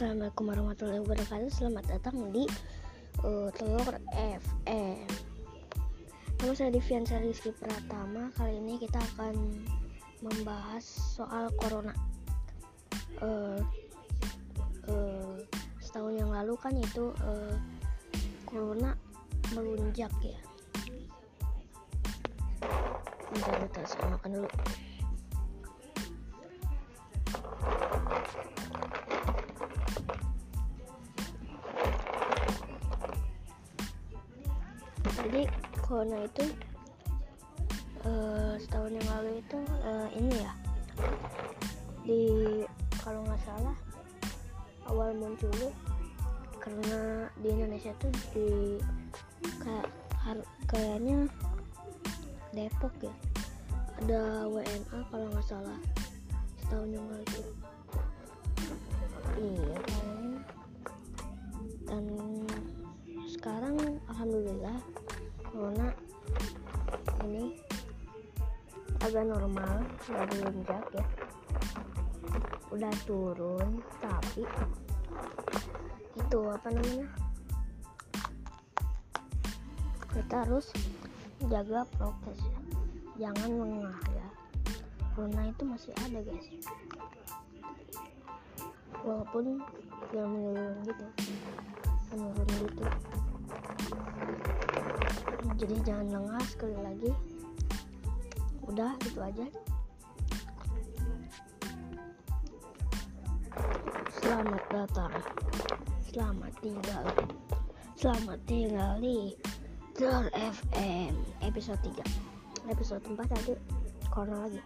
Assalamualaikum warahmatullahi wabarakatuh. Selamat datang di uh, Telur FM Nama saya Divian Rizky Pratama. Kali ini kita akan membahas soal Corona. Uh, uh, Setahun yang lalu kan itu uh, Corona melunjak ya. Bentar, bentar, saya makan dulu jadi corona itu uh, setahun yang lalu itu uh, ini ya. Di kalau nggak salah awal muncul karena di Indonesia tuh di kayak kayaknya Depok ya. Ada WNA kalau nggak salah setahun yang lalu iya kan dan sekarang alhamdulillah agak normal dari lonjak ya. Udah turun tapi itu apa namanya? Kita harus jaga prokes ya. Jangan lengah ya. Corona itu masih ada guys. Walaupun yang menurun gitu menurun gitu. Jadi jangan lengah sekali lagi udah gitu aja. Selamat datang. Selamat tinggal. Selamat tinggal di Telur FM episode 3 episode 4 tadi corona lagi